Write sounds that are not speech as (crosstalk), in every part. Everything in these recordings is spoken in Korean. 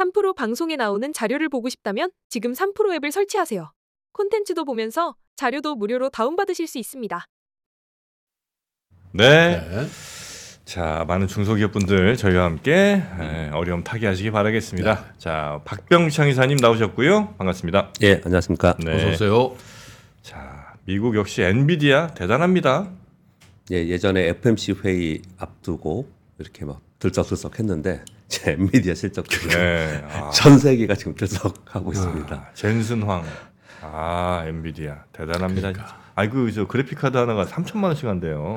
3프로 방송에 나오는 자료를 보고 싶다면 지금 3프로 앱을 설치하세요. 콘텐츠도 보면서 자료도 무료로 다운받으실 수 있습니다. 네. 네. 자, 많은 중소기업분들 저희와 함께 에, 어려움 타개하시기 바라겠습니다. 네. 자, 박병창 이사님 나오셨고요. 반갑습니다. 예, 안녕하십니까. 네. 어서 오세요. 자, 미국 역시 엔비디아 대단합니다. 예, 예전에 FMC 회의 앞두고 이렇게 막 들썩들썩 했는데 제 엔비디아 실적들이 네. (laughs) 아, 전 세계가 지금 들썩하고 있습니다. 아, 젠슨 황. 아, 엔비디아 대단합니다. 그러니까. 아이 그저 그래픽 카드 하나가 3천만 원씩 한대요.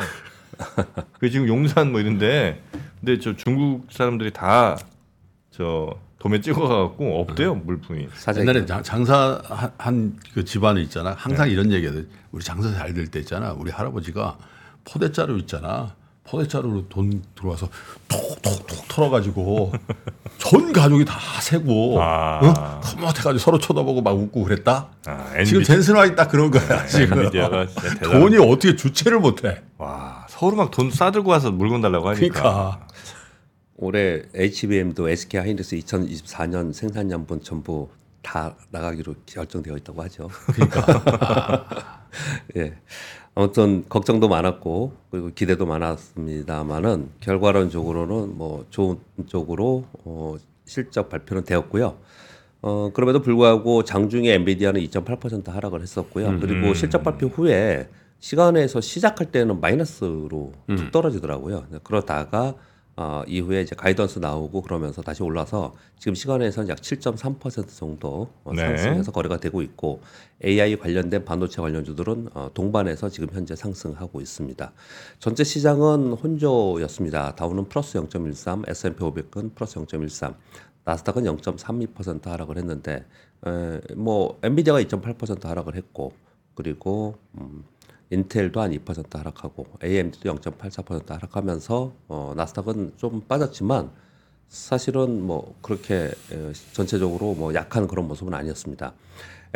그 지금 용산 뭐 이런데 근데 저 중국 사람들이 다 저 도매 찍어갖고 없대요 물품이. 사장님. 옛날에 장- 장사 한 그 집안에 있잖아. 항상 이런 얘기하듯 우리 장사 잘 될 때 있잖아. 우리 할아버지가 포대자루 있잖아. 포대자루로 돈 들어와서 톡톡톡 털어가지고 전 가족이 다 세고 아. 어? 터뭇해가지고 서로 쳐다보고 막 웃고 그랬다. 아, 지금 엔비- 젠슨 화이 딱 그런 거야. 지금 (laughs) 진짜 대단. 돈이 어떻게 주체를 못해. 와 서로 막 돈 싸들고 와서 물건 달라고 하니까. 그러니까 올해 HBM도 SK 하이닉스 2024년 생산연분 전부 다 나가기로 결정되어 있다고 하죠. 그러니까 (laughs) 예. 아무튼 걱정도 많았고 그리고 기대도 많았습니다만은 결과론적으로는 뭐 좋은 쪽으로 어, 실적 발표는 되었고요. 어, 그럼에도 불구하고 장중에 엔비디아는 2.8% 하락을 했었고요. 그리고 실적 발표 후에 시간에서 시작할 때는 마이너스로 툭 떨어지더라고요. 그러다가 어, 이후에 이제 가이던스 나오고 그러면서 다시 올라서 지금 시간에서는 약 7.3% 정도 어, 네. 상승해서 거래가 되고 있고 AI 관련된 반도체 관련주들은 어, 동반해서 지금 현재 상승하고 있습니다. 전체 시장은 혼조였습니다. 다우는 플러스 0.13, S&P 500은 플러스 0.13, 나스닥은 0.32% 하락을 했는데 에, 뭐 엔비디아가 2.8% 하락을 했고 그리고 음, 인텔도 한 2% 하락하고 AMD도 0.84% 하락하면서 어, 나스닥은 좀 빠졌지만 사실은 뭐 그렇게 에, 전체적으로 뭐 약한 그런 모습은 아니었습니다.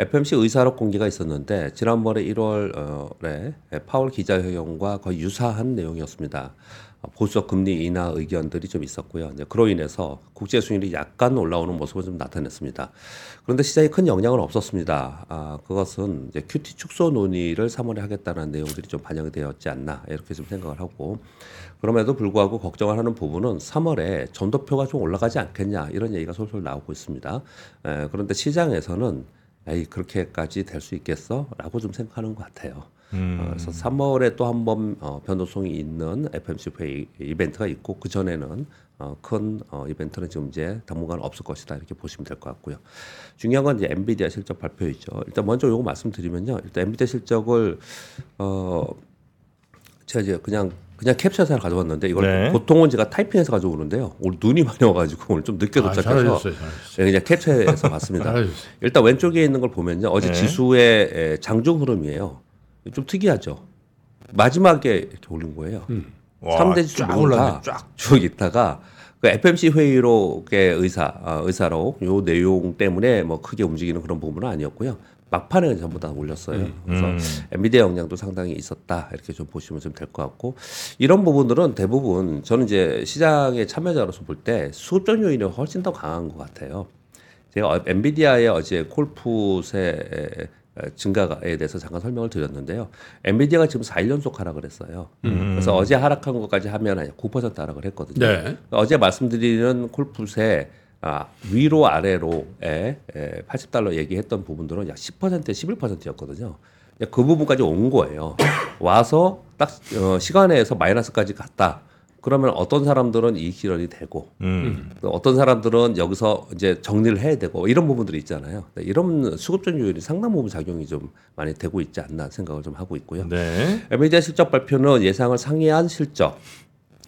FMC 의사록 공개가 있었는데 지난번에 1월에 파월 기자회견과 거의 유사한 내용이었습니다. 어, 보수적 금리 인하 의견들이 좀 있었고요. 그로 인해서 국제 수익률이 약간 올라오는 모습을 좀 나타냈습니다. 그런데 시장에 큰 영향은 없었습니다. 아, 그것은 이제 QT 축소 논의를 3월에 하겠다는 내용들이 좀 반영이 되었지 않나 이렇게 좀 생각을 하고 그럼에도 불구하고 걱정을 하는 부분은 3월에 전도표가 좀 올라가지 않겠냐 이런 얘기가 솔솔 나오고 있습니다. 에, 그런데 시장에서는 에이 그렇게까지 될 수 있겠어?라고 좀 생각하는 것 같아요. 음. 어, 그래서 3월에 또 한 번 어, 변동성이 있는 FMC 회의 이벤트가 있고 그 전에는 어, 큰 어, 이벤트는 지금 이제 당분간 없을 것이다 이렇게 보시면 될 것 같고요. 중요한 건 이제 엔비디아 실적 발표이죠. 일단 먼저 요거 말씀드리면요. 일단 엔비디아 실적을 어 제가 이제 그냥 그냥 캡처해서 하나 가져왔는데 이걸 네. 보통은 제가 타이핑해서 가져오는데요. 오늘 눈이 많이 와가지고 오늘 좀 늦게 아, 도착해서 잘하셨어요, 잘하셨어요. 네, 그냥 캡처해서 (laughs) 봤습니다. 일단 왼쪽에 있는 걸 보면요. 어제 네. 지수의 에, 장중 흐름이에요. 좀 특이하죠. 마지막에 이렇게 올린 거예요. 와, 삼대 지수 쫙 모두 다쭉 있다가 그 FMC 회의록의 의사 어, 의사록 요 내용 때문에 뭐 크게 움직이는 그런 부분은 아니었고요. 막판에 전부 다 올렸어요. 그래서 음. 엔비디아 영향도 상당히 있었다 이렇게 좀 보시면 좀 될 것 같고 이런 부분들은 대부분 저는 이제 시장의 참여자로서 볼 때 수급적 요인이 훨씬 더 강한 것 같아요. 제가 어- 엔비디아의 어제 콜풋의 증가에 대해서 잠깐 설명을 드렸는데요. 엔비디아가 지금 4일 연속 하락을 했어요. 그래서 어제 하락한 것까지 하면 9% 하락을 했거든요. 네. 어제 말씀드리는 콜풋의 아, 위로 아래로에 80달러 얘기했던 부분들은 약 10% 11%였거든요. 그 부분까지 온 거예요. 와서 딱 어, 시간에서 마이너스까지 갔다. 그러면 어떤 사람들은 이익 실현이 되고 음. 또 어떤 사람들은 여기서 이제 정리를 해야 되고 이런 부분들이 있잖아요. 네, 이런 수급적 요인이 상당 부분 작용이 좀 많이 되고 있지 않나 생각을 좀 하고 있고요. 네. 엔비디아 실적 발표는 예상을 상회한 실적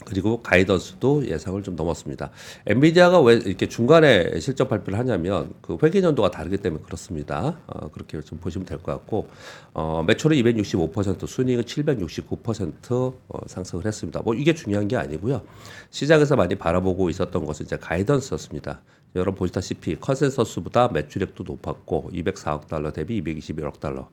그리고 가이던스도 예상을 좀 넘었습니다. 엔비디아가 왜 이렇게 중간에 실적 발표를 하냐면 그 회계 연도가 다르기 때문에 그렇습니다. 어, 그렇게 좀 보시면 될 것 같고 어, 매출은 265%, 순이익은 769% 어, 상승을 했습니다. 뭐 이게 중요한 게 아니고요. 시장에서 많이 바라보고 있었던 것은 이제 가이던스였습니다. 여러분 보시다시피 컨센서스보다 매출액도 높았고 204억 달러 대비 221억 달러.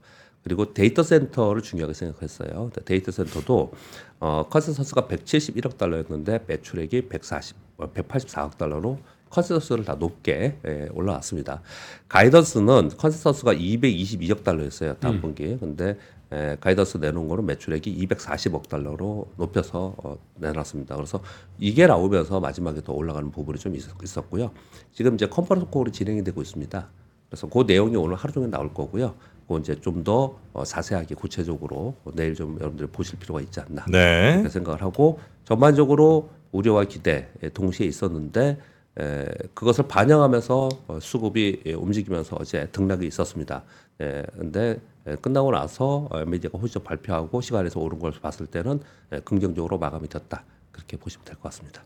그리고 데이터 센터를 중요하게 생각했어요. 데이터 센터도 어, consensus가 171억 달러였는데 매출액이 140, 184억 달러로 consensus를 다 높게 예, 올라왔습니다. guidance는 consensus가 222억 달러였어요 다음 분기. 근데 에, guidance 내놓은 거는 매출액이 240억 달러로 높여서 어, 내놨습니다. 그래서 이게 나오면서 마지막에 더 올라가는 부분이 좀 있, 었 고요 지금 이제 conference call이 진행이 되고 있습니다. 그래서 그 내용이 오늘 하루 종일 나올 거고요. 그 이제 좀더 어, 자세하게 구체적으로 내일 좀 여러분들 보실 필요가 있지 않나 네. 그렇게 생각을 하고 전반적으로 우려와 기대 동시에 있었는데 에, 그것을 반영하면서 어, 수급이 예, 움직이면서 어제 등락이 있었습니다. 예, 근데 예, 끝나고 나서 어, 미디어가 호시적 발표하고 시간에서 오른 걸 봤을 때는 예, 긍정적으로 마감이 됐다. 그렇게 보시면 될 것 같습니다.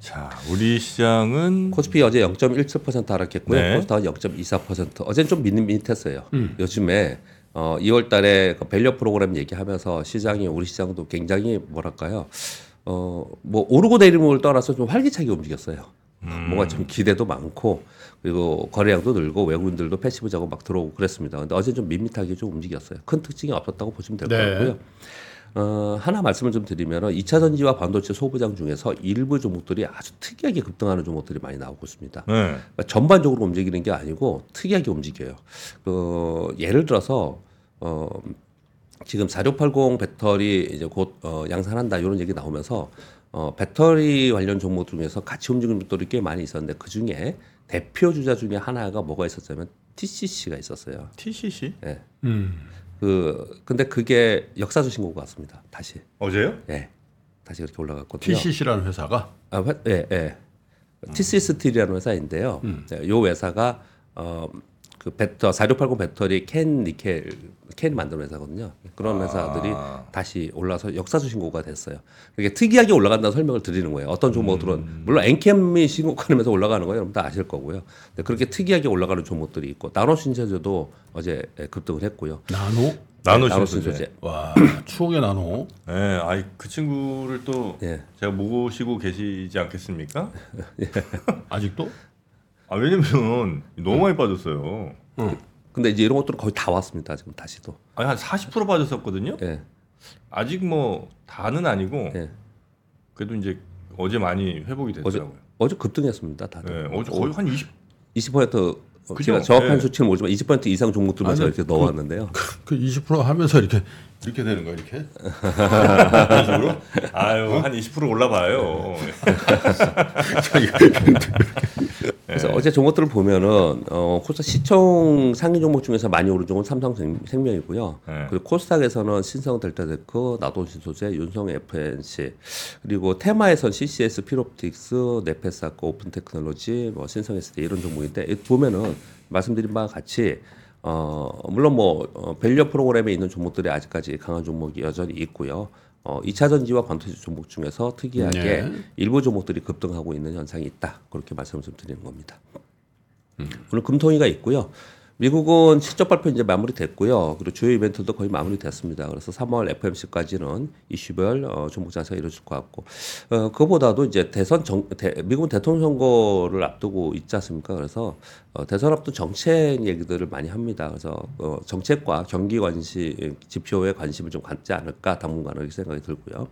자, 우리 시장은 코스피 어제 0.17% 하락했고요. 네. 코스닥은 0.24%. 어제는 좀 밋밋했어요. 요즘에 어, 2월 달에 그 value 프로그램 얘기하면서 시장이 우리 시장도 굉장히 뭐랄까요? 어, 뭐 오르고 내리고를 떠나서 좀 활기차게 움직였어요. 뭔가 좀 기대도 많고 그리고 거래량도 늘고 외국인들도 passive 작업 막 들어오고 그랬습니다. 근데 어제 좀 밋밋하게 좀 움직였어요. 큰 특징이 없었다고 보시면 될것 네. 같고요. 어, 하나 말씀을 좀 드리면 2차 전지와 반도체 소부장 중에서 일부 종목들이 아주 특이하게 급등하는 종목들이 많이 나오고 있습니다. 네. 그러니까 전반적으로 움직이는 게 아니고 특이하게 움직여요. 그 예를 들어서 어 지금 4680 배터리 이제 곧 어, 양산한다 이런 얘기 나오면서 어 배터리 관련 종목 중에서 같이 움직이는 것들이 꽤 많이 있었는데 그 중에 대표 주자 중에 하나가 뭐가 있었냐면 TCC가 있었어요. TCC 예. 음. 그 근데 그게 역사적 신고가 왔습니다. 다시. 어제요? 예. 다시 그렇게 올라갔거든요. TCC라는 회사가 아, 회, 예, 예. TCC 스틸이라는 회사인데요. 네, 요 회사가 어, 그 배터 4680 배터리 캔 니켈 캔 만드는 회사거든요. 그런 회사들이 다시 올라서 역사적 신고가 됐어요. 이게 특이하게 올라간다는 설명을 드리는 거예요. 어떤 종목들은 물론 엔캠이 신고하면서 올라가는 거예요. 여러분 다 아실 거고요. 근데 그렇게 특이하게 올라가는 종목들이 있고 나노 신세제도 어제 예, 급등을 했고요. 나노. 나노 네, 나노 신소재. 신소재. 와 추억의 나노. 네, 아이 그 친구를 또 예. 제가 모시고 계시지 않겠습니까? (laughs) 아직도? 아 왜냐면 너무 많이 빠졌어요. 근데 이제 이런 것들은 거의 다 왔습니다. 지금 다시도. 아니 한 40% 빠졌었거든요. 예. 아직 뭐 다는 아니고 예. 그래도 이제 어제 많이 회복이 됐더라고요. 어제 급등했습니다. 다들. 네, 어제 거의 한 20. 20% 어, 그죠? 제가 정확한 네. 수치는 모르지만 20% 이상 종목들만 제가 이렇게 넣어왔는데요. 그20% 하면서 이렇게 이렇게 되는 거야 이렇게. (laughs) 식으로? 아유 한 20% 올라봐요. (laughs) 그래서 어제 종목들을 보면은 어, 코스닥 시총 상위 종목 중에서 많이 오른 종목은 삼성생명이고요. 네. 그리고 코스닥에서는 신성 델타데크, 나돈신소재, 윤성 FNC 그리고 테마에선 CCS, 필옵틱스, 네패스아크, 오픈엣지테크놀로지, 뭐 신성 ST 이런 종목인데 이 보면은 말씀드린 바와 같이 어 물론 뭐 어, value 프로그램에 있는 종목들이 아직까지 강한 종목이 여전히 있고요. 어 2차 전지와 관련주 종목 중에서 특이하게 네. 일부 종목들이 급등하고 있는 현상이 있다. 그렇게 말씀을 좀 드리는 겁니다. 오늘 금통위가 있고요. 미국은 실적 발표 이제 마무리됐고요. 그리고 주요 이벤트도 거의 마무리됐습니다. 그래서 3월 FOMC까지는 이슈별 어, 종목 장세가 이루어질 것 같고, 어, 그보다도 이제 대선 정, 대, 미국은 대통령 선거를 앞두고 있지 않습니까? 그래서 어, 대선 앞둔 정책 얘기들을 많이 합니다. 그래서 어, 정책과 경기 관심 지표에 관심을 좀 갖지 않을까 당분간은 이렇게 생각이 들고요.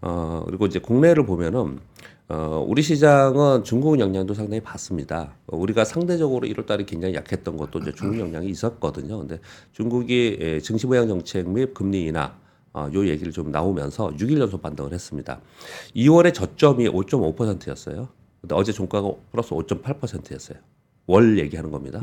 어, 그리고 이제 국내를 보면은 어, 우리 시장은 중국 영향도 상당히 받습니다. 어, 우리가 상대적으로 1월 달에 굉장히 약했던 것도 이제 중국 영향이 있었거든요. 근데 중국이 예, 증시 부양 정책 및 금리 인하 어, 요 얘기를 좀 나오면서 6일 연속 반등을 했습니다. 2월에 저점이 5.5%였어요. 근데 어제 종가가 플러스 5.8%였어요. 월 얘기하는 겁니다.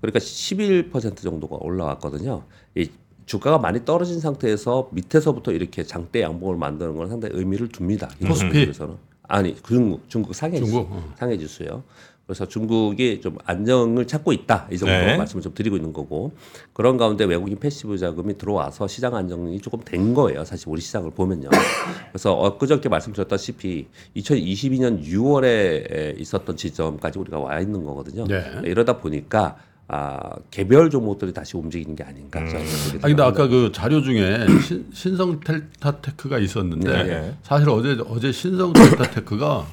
그러니까 11% 정도가 올라왔거든요. 이 주가가 많이 떨어진 상태에서 밑에서부터 이렇게 장대 양봉을 만드는 건 상당히 의미를 둡니다. 코스피? 에서는 아니 중국 중국 상해 지수 중국, 어. 상해 지수요. 그래서 중국이 좀 안정을 찾고 있다 이 정도 네. 말씀을 좀 드리고 있는 거고 그런 가운데 외국인 passive 자금이 들어와서 시장 안정이 조금 된 거예요. 사실 우리 시장을 보면요. (coughs) 그래서 엊그저께 말씀드렸다시피 2022년 6월에 있었던 지점까지 우리가 와 있는 거거든요. 네. 이러다 보니까 아, 개별 종목들이 다시 움직이는 게 아닌가. 저는 그렇게 아 근데 생각합니다. 아까 그 자료 중에 (coughs) 신, 신성 델타테크가 있었는데 네, 네. 사실 어제 어제 신성 델타테크가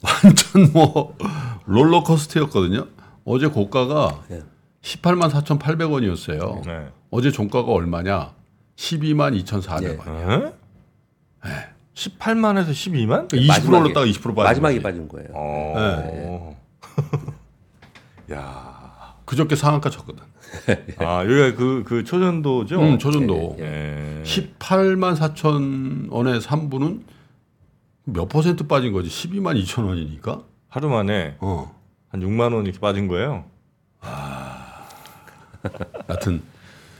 (coughs) 완전 뭐 롤러코스터였거든요. 어제 고가가 네. 18만 4,800원이었어요. 네. 어제 종가가 얼마냐? 12만 2,400원. 네. 어? 18만에서 12만? 20% 마지막에- 올랐다가 20% 빠진 마지막에 거지. 빠진 거예요. 어. (laughs) 야. 그저께 상한가 쳤거든. (laughs) 아, 여기가 그, 그 초전도죠? 음, 초전도 예. 18만 4천 원의 3부는 몇 퍼센트 빠진 거지? 12만 2천 원이니까. 하루 만에 어. 한 6만 원 이렇게 빠진 거예요. 하여튼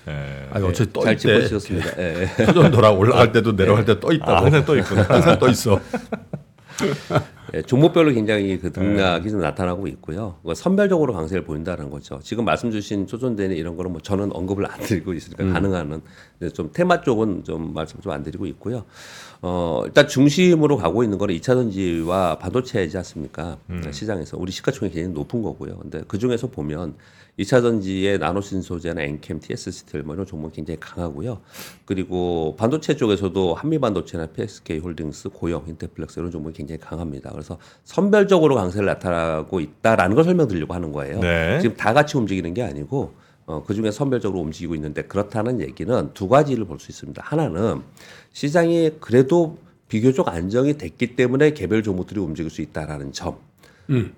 예. 아니 어차피 떠 잘 있대. 짚어주셨습니다. 예. 초전도라 올라갈 때도 내려갈 때 떠 있다고. 아, 항상 떠 있구나. 항상 떠 있어. (laughs) 예, 종목별로 굉장히 그 등락이 좀 나타나고 있고요. 그 선별적으로 강세를 보인다는 거죠. 지금 말씀 주신 초전대는 이런 거는 뭐 저는 언급을 안 드리고 있으니까 가능한은 근데 좀 테마 쪽은 좀 말씀 좀 안 드리고 있고요. 어, 일단 중심으로 가고 있는 거는 2차 전지와 반도체이지 않습니까? 시장에서 우리 시가총액이 굉장히 높은 거고요. 근데 그 중에서 보면 2차 전지의 나노신소재나 엔캠, TCC 스틸 뭐 이런 종목이 굉장히 강하고요. 그리고 반도체 쪽에서도 한미 반도체나 PSK 홀딩스, 고영, 인터플렉스 이런 종목이 굉장히 강합니다. 그래서 선별적으로 강세를 나타나고 있다라는 걸 설명드리려고 하는 거예요. 네. 지금 다 같이 움직이는 게 아니고 어, 그 중에 선별적으로 움직이고 있는데 그렇다는 얘기는 두 가지를 볼 수 있습니다. 하나는 시장이 그래도 비교적 안정이 됐기 때문에 개별 종목들이 움직일 수 있다라는 점.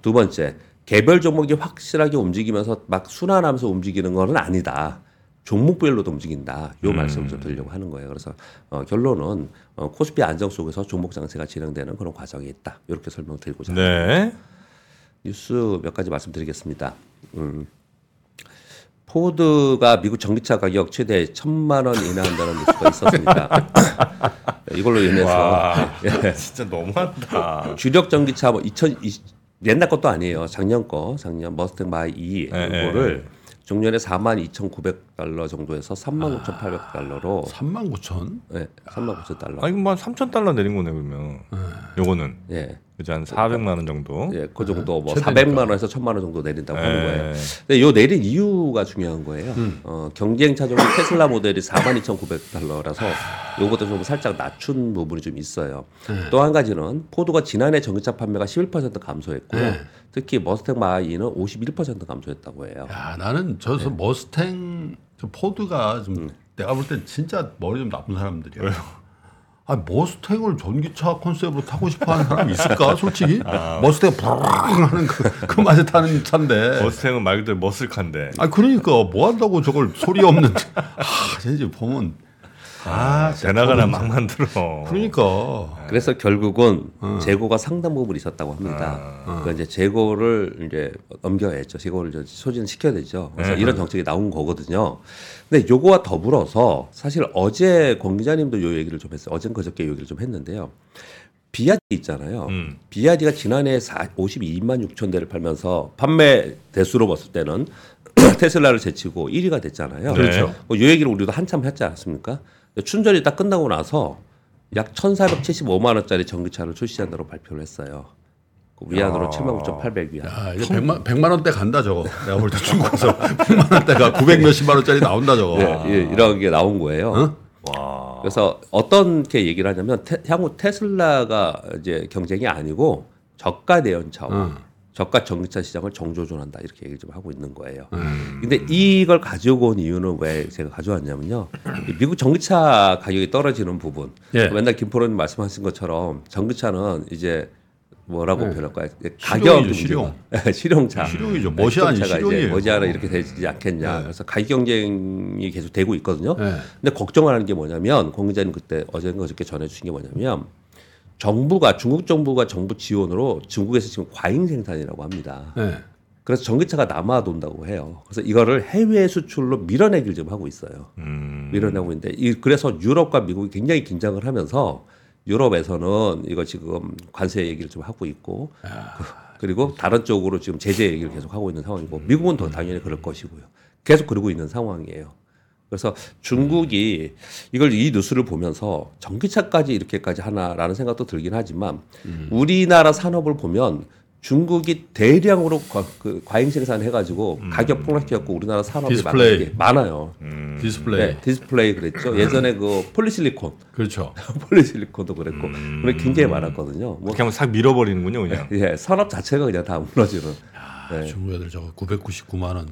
두 번째, 개별 종목이 확실하게 움직이면서 막 순환하면서 움직이는 거는 아니다. 종목별로도 움직인다. 요 말씀을 좀 드리려고 하는 거예요. 그래서 어, 결론은 어, 코스피 안정 속에서 종목 장세가 진행되는 그런 과정이 있다. 이렇게 설명을 드리고자 합니다. 네. 뉴스 몇 가지 말씀드리겠습니다. 음, 포드가 미국 전기차 가격 최대 천만 원 인하한다는 뉴스가 있었습니다. (laughs) 이걸로 인해서 와, (laughs) 진짜 너무한다. 주력 전기차 뭐 2020, 옛날 것도 아니에요. 작년 거, 작년 머스탱 마하 E 예, 이거를 종전에 4만 2,900달러 정도에서 3만 5,800달러로 3만 9천. 네, 3만 9천 달러. 아, 이거 뭐한 3천 달러 내린 거네, 그러면. 요거는. 예, 그지 한 400만 원 정도. 예, 그 정도 뭐 최대니까. 400만 원에서 1,000만 원 정도 내린다고 하는 예. 거예요. 근데 요 내린 이유가 중요한 거예요. 어, 경쟁 차종인 테슬라 모델이 42,900달러라서 요것도 좀 살짝 낮춘 부분이 좀 있어요. 또 한 가지는 포드가 지난해 전기차 판매가 11% 감소했고요. 특히 머스탱 마하 E는 51% 감소했다고 해요. 야 나는 저서 네. 머스탱 저 포드가 좀 음. 내가 볼 땐 진짜 머리 좀 나쁜 사람들이야. 아 머스탱을 전기차 컨셉으로 타고 싶어 하는 사람이 있을까? 솔직히 아. 머스탱 브랑 하는 그, 그 맛에 타는 차인데. 머스탱은 말 그대로 머슬칸데. 아 그러니까 뭐 한다고 저걸 소리 없는. 아 진짜 보면 아 대나가나 막 만들어. 그러니까 그래서 결국은 재고가 상당 부분 있었다고 합니다. 그러니까 이제 재고를 이제 넘겨야죠. 재고를 소진을 시켜야 되죠. 그래서 이런 정책이 나온 거거든요. 근데 요거와 더불어서 사실 어제 권 기자님도 요 얘기를 좀 했어요. 어젠 그저께 요 얘기를 좀 했는데요. 비아디 있잖아요. 음. 비아디가 지난해 4, 52만 6천 대를 팔면서 판매 대수로 봤을 때는 (clears throat) 테슬라를 제치고 1위가 됐잖아요. 네. 그렇죠. 뭐요 얘기를 우리도 한참 했지 않았습니까? 춘절이 딱 끝나고 나서 약 1,475만 원짜리 전기차를 출시한다고 발표를 했어요. 그 위안으로 79,800 위안. 야 이제 100만 100만 원대 간다 저거. 내가 볼 때 중국에서 100만 (laughs) 원대가 900 몇십만 원짜리 나온다 저거. 예, 예, 이런 게 나온 거예요. 어? 와. 그래서 어떻게 얘기를 하냐면 테- 향후 테슬라가 이제 경쟁이 아니고 저가 대연차와 응. 저가 전기차 시장을 정조준한다 이렇게 얘기를 좀 하고 있는 거예요. 음. 근데 이걸 가지고 온 이유는 왜 제가 가져왔냐면요. 이 미국 전기차 가격이 떨어지는 부분. 예. 맨날 김포로님 말씀하신 것처럼 전기차는 이제 뭐라고 네. 표현할까요? 가격 실용. 실용차. 실용이죠. 멋이 아니 차가 이제 실용이에요. 머지 않아 이렇게 되지 않겠냐. 그래서 가격 경쟁이 계속 되고 있거든요. 네. 근데 걱정하는 게 뭐냐면 공 기자님 그때 어제인가 어저께 전해주신 게 뭐냐면 정부가 중국 정부가 정부 지원으로 중국에서 지금 과잉 생산이라고 합니다. 네. 그래서 전기차가 남아 돈다고 해요. 그래서 이거를 해외 수출로 밀어내기를 지금 하고 있어요. 음. 밀어내고 있는데 이 그래서 유럽과 미국이 굉장히 긴장을 하면서 유럽에서는 이거 지금 관세 얘기를 좀 하고 있고 그리고 다른 쪽으로 지금 제재 얘기를 계속 하고 있는 상황이고 미국은 더 당연히 그럴 것이고요. 계속 그러고 있는 상황이에요. 그래서 중국이 이걸 이 뉴스를 보면서 전기차까지 이렇게까지 하나라는 생각도 들긴 하지만 우리나라 산업을 보면 중국이 대량으로 과, 그 과잉 생산해가지고 가격 폭락해갖고 우리나라 산업이 디스플레이. 많아요. 음. 디스플레이. 네, 디스플레이 그랬죠. 예전에 그 폴리실리콘, 그렇죠. (laughs) 폴리실리콘도 그랬고, 그게 굉장히 많았거든요. 뭐, 하면 싹 밀어버리는군요, 그냥. (laughs) 예, 산업 자체가 그냥 다 무너지는. 네. 중국 애들 저거 999만 원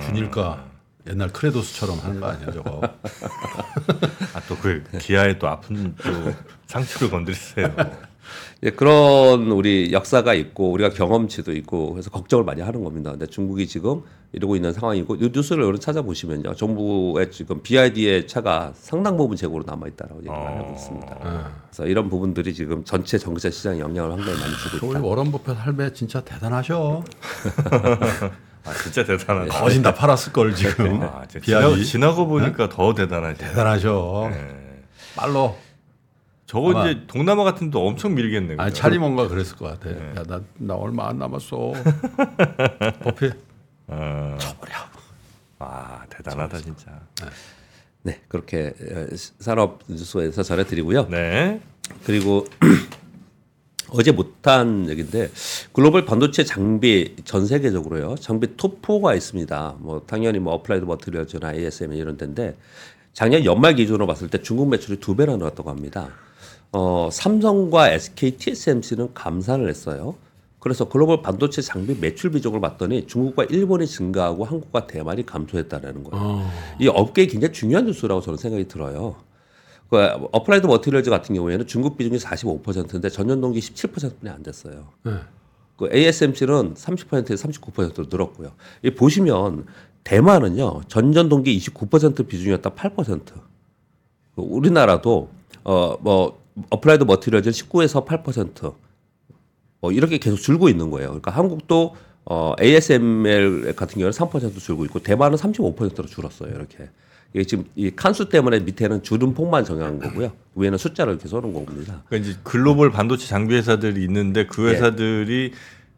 준일가 옛날 크레도스처럼 하는 거 아니야 저거? (laughs) 아 또 그 기아에 또 아픈 또 상처를 건드리세요. (laughs) 예, 그런 우리 역사가 있고 우리가 경험치도 있고 그래서 걱정을 많이 하는 겁니다. 근데 중국이 지금 이러고 있는 상황이고 이 뉴스를 여러분 찾아보시면요. 정부의 지금 BID의 차가 상당 부분 재고로 남아 있다라고 얘기를 하고 있습니다. 그래서 이런 부분들이 지금 전체 전기차 시장에 영향을 상당히 많이 주고 우리 있다. 워런 버핏 할배 진짜 대단하셔. (laughs) 아 진짜 대단하다. 거진 다 팔았을 걸 지금. 아, 진짜 지나, 지나 고 보니까 더 대단하지. 대단하셔. 빨로. 저거 아마- 이제 동남아 같은 데 엄청 밀겠네. 아니 그죠? 차리mon가 그랬을 것 같아. 야나 나 얼마 안 남았어. (laughs) 버핏 어, 쳐버려. 아 대단하다 진짜. 네, 그렇게 어, 시- 산업 뉴스에서 전해드리고요. 네. 그리고 어제 못한 얘기인데 글로벌 반도체 장비 전 세계적으로요 장비 톱4가 있습니다. 뭐 당연히 뭐 어플라이드 머티리얼즈나 ASML 이런 데인데 작년 연말 기준으로 봤을 때 중국 매출이 두 배나 늘었다고 합니다. 어, 삼성과 SK, TSMC는 감산을 했어요. 그래서 글로벌 반도체 장비 매출 비중을 봤더니 중국과 일본이 증가하고 한국과 대만이 감소했다는 거예요. 이 업계에 굉장히 중요한 뉴스라고 저는 생각이 들어요. 그 어플라이드 머티리얼즈 같은 경우에는 중국 비중이 45%인데 전년 동기 17%뿐이 안 됐어요. 네. 그 ASML은 30%에서 39%로 늘었고요. 이 보시면 대만은요 전년 동기 29% 비중이었다 8%. 그 우리나라도 어 뭐 어플라이드 머티리얼즈 19에서 8%. 뭐 이렇게 계속 줄고 있는 거예요. 그러니까 한국도 어 ASML 같은 경우는 3% 줄고 있고 대만은 35%로 줄었어요. 이렇게. 이게 지금 이 칸수 때문에 밑에는 주름폭만 정한 거고요. 위에는 숫자를 이렇게 써놓은 겁니다. 그러니까 이제 글로벌 반도체 장비 회사들이 있는데 그 네. 회사들이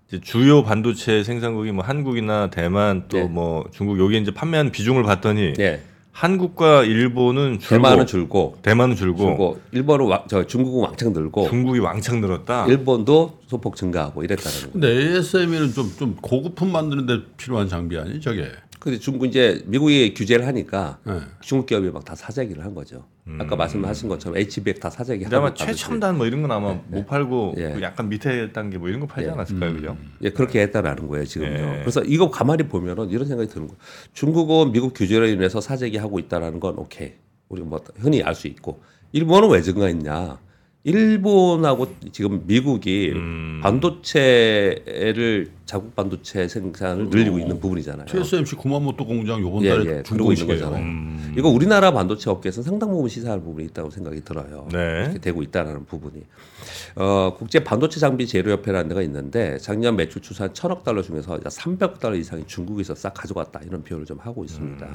이제 주요 반도체 생산국이 뭐 한국이나 대만 또 네. 뭐 중국 여기 이제 판매하는 비중을 봤더니 예. 한국과 일본은 줄고 대만은 줄고 대만은 줄고, 줄고 일본은 왕, 저 중국은 왕창 늘고 중국이 왕창 늘었다. 일본도 소폭 증가하고 이랬다는 거예요. 근데 ASME는 좀좀 고급품 만드는데 필요한 장비 아니 저게? 근데 중국 이제 미국이 규제를 하니까 네. 중국 기업이 막 다 사재기를 한 거죠. 아까 말씀하신 것처럼 HBX 다 사재기 아마 최첨단 뭐 이런 건 아마 못 팔고 예. 그 약간 밑에 단계 뭐 이런 거 팔지 예. 않았을까요, 그죠? 예, 그렇게 했다라는 거예요, 지금요. 예. 그래서 이거 가만히 보면은 이런 생각이 드는 거예요. 중국은 미국 규제로 인해서 사재기 하고 있다라는 건 오케이. 우리가 뭐 흔히 알 수 있고. 일본은 왜 증가했냐? 일본하고 지금 미국이 음. 반도체를 자국 반도체 생산을 늘리고 있는 부분이잖아요. TSMC 구마모토 공장 요번 예, 달에 예, 그러고 있는. 거잖아요. 음. 이거 우리나라 반도체 업계에서는 상당 부분 시사할 부분이 있다고 생각이 들어요. 네. 이렇게 되고 있다라는 부분이. 어, 국제 반도체 장비 재료협회라는 데가 있는데 작년 매출 추산 천억 달러 중에서 300억 달러 이상이 중국에서 싹 가져갔다 이런 표현을 좀 하고 있습니다.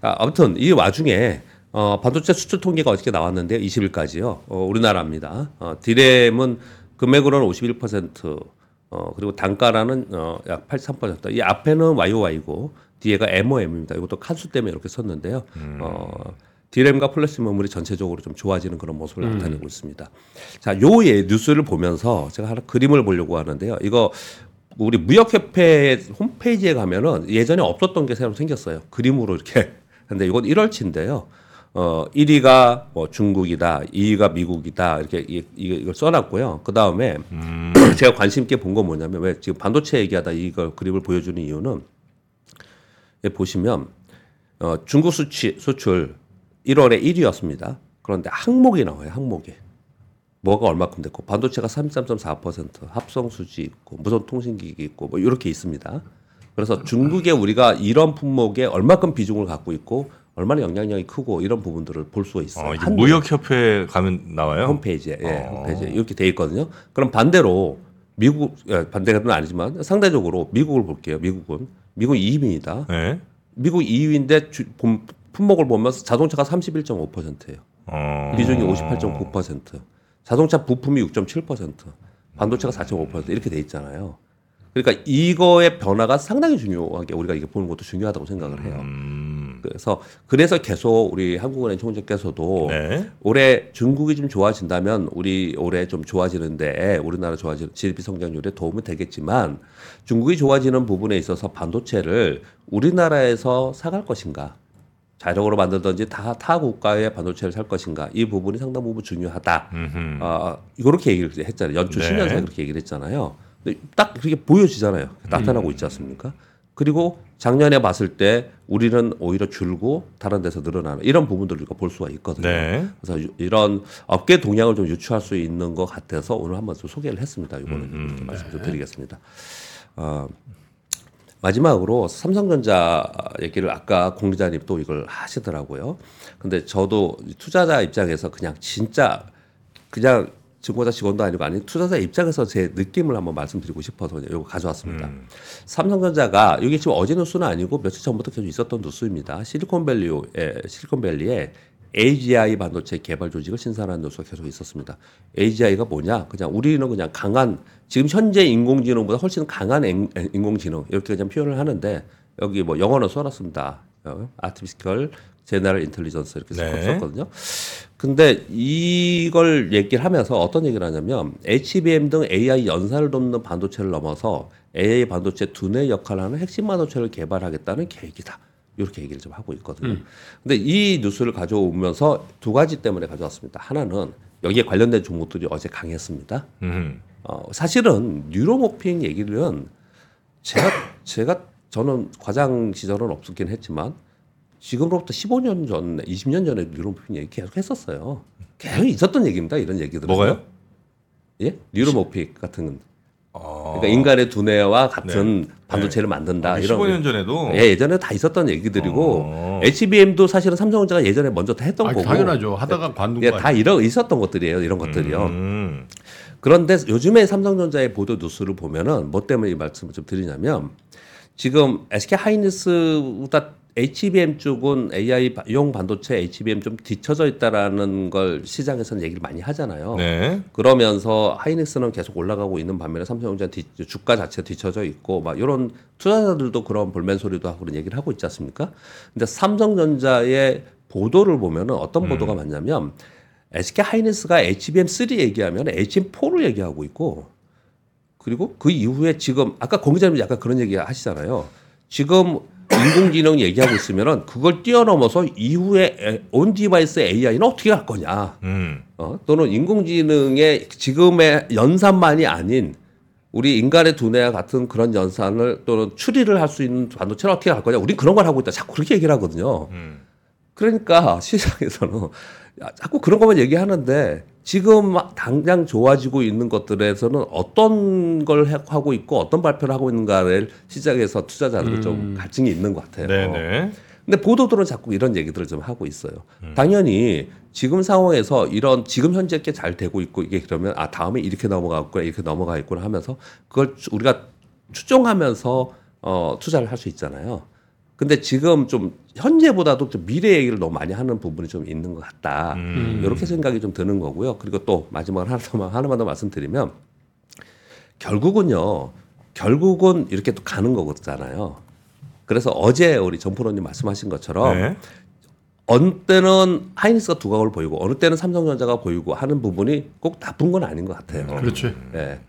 아, 아무튼 이 와중에 어, 반도체 수출 통계가 어저께 나왔는데 20일까지요. 어, 우리나라입니다. 어, 디램은 금액으로는 51%, 어, 그리고 단가로는 어, 약 83%. 이 앞에는 YOY고 뒤에가 MOM입니다. 이것도 칸수 때문에 이렇게 썼는데요. 어, 디램과 플래시 메모리 전체적으로 좀 좋아지는 그런 모습을 나타내고 있습니다. 자, 요 예, 뉴스를 보면서 제가 하나 그림을 보려고 하는데요. 이거 우리 무역협회 홈페이지에 가면은 예전에 없었던 게 새로 생겼어요. 그림으로 이렇게. 근데 이건 1월치인데요. 어, 1위가 뭐 중국이다, 2위가 미국이다, 이렇게 이, 이, 이걸 써놨고요. 그 다음에 (clears throat) 제가 관심 있게 본 건 뭐냐면 왜 지금 반도체 얘기하다 이걸 그림을 보여주는 이유는 여기 보시면 어, 중국 수치, 수출 1월에 1위였습니다. 그런데 항목이 나와요, 항목이. 뭐가 얼마큼 됐고 반도체가 33.4% 합성 수지 있고 무선 통신기기 있고 뭐 이렇게 있습니다. 그래서 중국에 우리가 이런 품목에 얼마큼 비중을 갖고 있고 얼마나 영향력이 크고 이런 부분들을 볼 수가 있어요. 어, 무역협회 가면 나와요. 홈페이지에 예, 어. 홈페이지에 이렇게 돼 있거든요. 그럼 반대로 미국 예, 반대는 아니지만 상대적으로 미국을 볼게요. 미국은 미국 2위입니다. 네. 미국 2위인데 주, 본- 품목을 보면 자동차가 31.5%예요. 어. 비중이 58.9%, 자동차 부품이 6.7%, 반도체가 4.5% 이렇게 돼 있잖아요. 그러니까 이거의 변화가 상당히 중요하게 우리가 이게 보는 것도 중요하다고 생각을 해요. 음. 그래서 그래서 계속 우리 한국은행 총재께서도 네. 올해 중국이 좀 좋아진다면 우리 올해 좀 좋아지는데 우리나라 좋아지는 GDP 성장률에 도움이 되겠지만 중국이 좋아지는 부분에 있어서 반도체를 우리나라에서 사갈 것인가 자력으로 만들든지 다 타 국가의 반도체를 살 것인가 이 부분이 상당 부분 중요하다. 아 이렇게 얘기를 했잖아요. 연초 네. 10년 사이 그렇게 얘기를 했잖아요. 딱 그렇게 보여지잖아요. 나타나고 있지 않습니까? 그리고 작년에 봤을 때 우리는 오히려 줄고 다른 데서 늘어나는 이런 부분들을 우리가 볼 수가 있거든요. 네. 그래서 유- 이런 업계 동향을 좀 유추할 수 있는 것 같아서 오늘 한번 좀 소개를 했습니다. 이거는 음, 이렇게 말씀 좀 드리겠습니다. 어, 마지막으로 삼성전자 얘기를 아까 공 기자님 또 이걸 하시더라고요. 근데 저도 투자자 입장에서 그냥 진짜 그냥 증권사 직원도 아니고 아니 투자자 입장에서 제 느낌을 한번 말씀드리고 싶어서 이거 가져왔습니다. 삼성전자가 이게 지금 어제 뉴스는 아니고 며칠 전부터 계속 있었던 뉴스입니다. 실리콘밸리에 실리콘밸리에 AGI 반도체 개발 조직을 신설하는 뉴스가 계속 있었습니다. AGI가 뭐냐? 그냥 우리는 그냥 강한 지금 현재 인공지능보다 훨씬 강한 인- 인공지능 이렇게 그냥 표현을 하는데 여기 뭐 영어는 써놨습니다. 어, 아티피컬 제너럴 인텔리전스 이렇게 네. 썼거든요. 근데 이걸 얘기를 하면서 어떤 얘기를 하냐면 HBM 등 AI 연산을 돕는 반도체를 넘어서 AI 반도체 두뇌 역할을 하는 핵심 반도체를 개발하겠다는 계획이다. 이렇게 얘기를 좀 하고 있거든요. 근데 이 뉴스를 가져오면서 두 가지 때문에 가져왔습니다. 하나는 여기에 관련된 종목들이 어제 강했습니다. 음. 어, 사실은 뉴로모핑 얘기는 제가 제가 저는 과장 시절은 없었긴 했지만 지금으로부터 15년 전, 20년 전에 뉴로모핑 얘기 계속 했었어요. 계속 있었던 얘기입니다. 이런 얘기들은. 뭐가요? 예? 뉴로모픽 같은 어. 그러니까 인간의 두뇌와 같은 반도체를 만든다. 아, 이런 15년 전에도 예, 예전에 다 있었던 얘기들이고 어. HBM도 사실은 삼성전자가 예전에 먼저 다 했던 아, 거고 당연하죠. 하다가 관둔 예, 거다 이러 있었던 것들이에요. 이런 것들이요. 음. 그런데 요즘에 삼성전자의 보도 뉴스를 보면은 뭐 때문에 이 말씀을 좀 드리냐면 지금 SK 하이닉스보다 HBM 쪽은 AI용 반도체 HBM 좀 뒤쳐져 있다라는 걸 시장에서는 얘기를 많이 하잖아요. 네. 그러면서 하이닉스는 계속 올라가고 있는 반면에 삼성전자 뒤- 주가 자체 뒤쳐져 있고 막 이런 투자자들도 그런 볼멘 소리도 하고 그런 얘기를 하고 있지 않습니까? 근데 삼성전자의 보도를 보면은 어떤 보도가 많냐면 SK 하이닉스가 HBM3 얘기하면 HBM4를 얘기하고 있고 그리고 그 이후에 지금 아까 공 기자님 약간 그런 얘기 하시잖아요. 지금 인공지능 얘기하고 있으면은 그걸 뛰어넘어서 이후에 on-device AI는 어떻게 할 거냐? 음. 어? 또는 인공지능의 지금의 연산만이 아닌 우리 인간의 두뇌와 같은 그런 연산을 또는 추리를 할 수 있는 반도체를 어떻게 할 거냐? 우린 그런 걸 하고 있다. 자꾸 그렇게 얘기를 하거든요. 음. 그러니까 시장에서는 야, 자꾸 그런 것만 얘기하는데 지금 막 당장 좋아지고 있는 것들에서는 어떤 걸 해- 하고 있고 어떤 발표를 하고 있는가를 시장에서 투자자들은 좀 갈증이 있는 것 같아요. 네네. 근데 보도들은 자꾸 이런 얘기들을 좀 하고 있어요. 당연히 지금 상황에서 이런 지금 현재 게 잘 되고 있고 이게 그러면 아 다음에 이렇게 넘어가겠구나 이렇게 넘어가 있구나 하면서 그걸 추- 우리가 추정하면서 어 투자를 할 수 있잖아요. 근데 지금 좀 현재보다도 좀 미래 얘기를 너무 많이 하는 부분이 좀 있는 것 같다. 음. 이렇게 생각이 좀 드는 거고요. 그리고 또 마지막으로 하나 더, 하나만 더 말씀드리면 결국은요. 결국은 이렇게 또 가는 거잖아요. 그래서 어제 우리 정프로님 말씀하신 것처럼 네. 어느 때는 하이닉스가 두각을 보이고 어느 때는 삼성전자가 보이고 하는 부분이 꼭 나쁜 건 아닌 것 같아요. 그렇지. 예.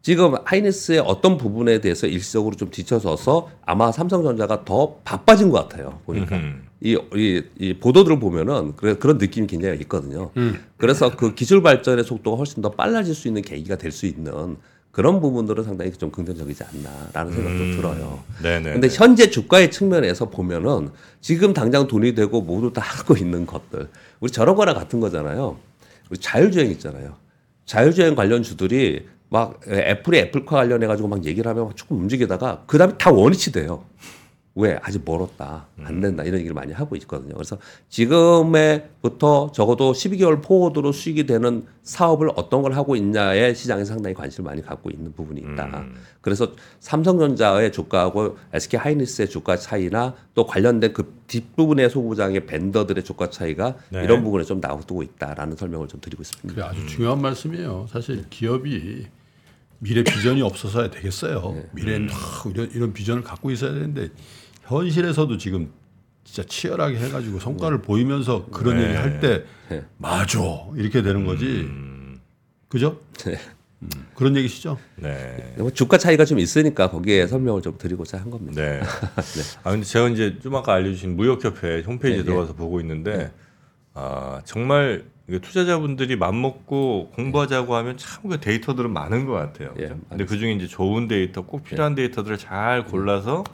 지금 하이닉스의 어떤 부분에 대해서 일시적으로 좀 뒤쳐져서 아마 삼성전자가 더 바빠진 것 같아요. 보니까 음. 이, 이, 이 보도들을 보면은 그래, 그런 느낌이 굉장히 있거든요. 그래서 그 기술 발전의 속도가 훨씬 더 빨라질 수 있는 계기가 될 수 있는 그런 부분들은 상당히 좀 긍정적이지 않나라는 생각도 음. 들어요. 네네. 근데 현재 주가의 측면에서 보면은 지금 당장 돈이 되고 모두 다 하고 있는 것들 우리 저런 거랑 같은 거잖아요. 우리 자율주행 있잖아요. 자율주행 관련 주들이 막 애플이 애플카 관련해 가지고 막 얘기를 하면 막 조금 움직이다가 그다음에 다 원위치 돼요. 왜 아직 멀었다 안 된다 이런 얘기를 많이 하고 있거든요. 그래서 지금에부터 적어도 12개월 포워드로 수익이 되는 사업을 어떤 걸 하고 있냐에 시장에 상당히 관심을 많이 갖고 있는 부분이 있다. 그래서 삼성전자의 주가하고 SK 하이닉스의 주가 차이나 또 관련된 그 뒷부분의 소부장의 밴더들의 주가 차이가 네. 이런 부분에 좀 나오고 있다라는 설명을 좀 드리고 싶습니다. 그게 아주 중요한 말씀이에요. 사실 기업이 미래 비전이 없어서야 되겠어요. 네. 미래는 막 이런, 이런 비전을 갖고 있어야 되는데 현실에서도 지금 진짜 치열하게 해가지고 성과를 보이면서 그런 네. 얘기 할때 네. 맞아 이렇게 되는 거지. 음. 그죠? 네. 음, 그런 얘기시죠? 네. 뭐 주가 차이가 좀 있으니까 거기에 설명을 좀 드리고자 한 겁니다. 네. (laughs) 아 근데 제가 이제 좀 아까 알려주신 무역협회 홈페이지 네, 에 들어가서 보고 있는데 아 정말 이게 투자자분들이 맘 먹고 공부하자고 하면 참 그 데이터들은 많은 것 같아요. 예, 근데 그 중에 이제 좋은 데이터, 꼭 필요한 데이터들을 잘 골라서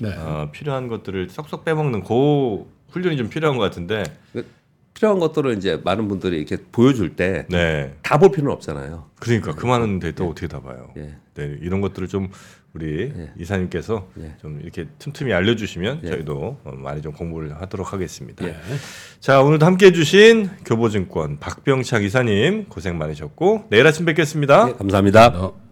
네. 어, 필요한 것들을 쏙쏙 빼먹는 그 훈련이 좀 필요한 것 같은데 필요한 것들을 이제 많은 분들이 이렇게 보여줄 때 다 볼 네 필요는 없잖아요. 그러니까 그 많은 데이터 어떻게 다 봐요 예. 네 이런 것들을 좀 우리 예. 이사님께서 예. 좀 이렇게 틈틈이 알려주시면 예. 저희도 어, 많이 좀 공부를 하도록 하겠습니다. 예. 자 오늘도 함께해 주신 교보증권 박병착 이사님 고생 많으셨고 내일 아침 뵙겠습니다. 예, 감사합니다. 어.